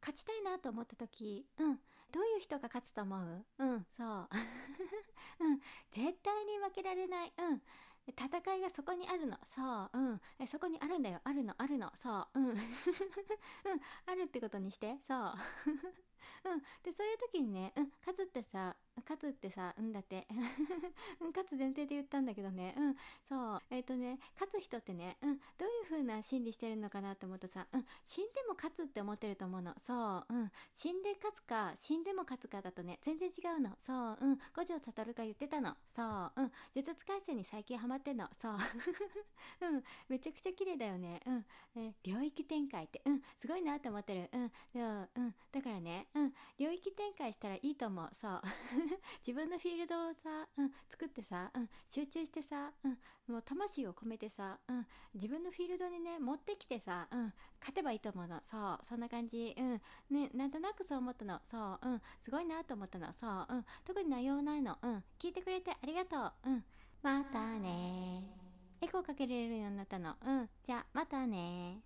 勝ちたいなと思った時、うん、どういう人が勝つと思う？うん、そう。うん、絶対に負けられない。うん。戦いがそこにあるの。そう。うん。え、そこにあるんだよ。あるの、あるの。そう。うん。うん。あるってことにして。そう。うん。で、そういう時にね、うん、勝つってさ、勝つってさ、うんだって。うん、勝つ前提で言ったんだけどね。うん、そう。えっ、ー、とね、勝つ人ってね、うん、どういう風な心理してるのかなと思うとさ、うん、死んでも勝つって思ってると思うの。そう。うん、死んで勝つか、死んでも勝つかだとね、全然違うの。そう。うん、五条悟が言ってたの。そう。うん、呪術廻戦に最近ハマってんの。そう。うん、めちゃくちゃ綺麗だよね。うん、え領域展開って、うん、すごいなって思ってる。うん、で、うん、だからね、うん、領域展開したらいいと思う。そう。自分のフィールドをさ、うん、作ってさ、うん、集中してさ、うん、もう魂を込めてさ、うん、自分のフィールドにね、持ってきてさ、うん、勝てばいいと思うの。そう、そんな感じ。うん、ね、なんとなくそう思ったの。そう、うん、すごいなと思ったの。そう、うん、特に内容ないの。うん、聞いてくれてありがとう。うん、またねエコーかけられるようになったの。うん、じゃあ、またね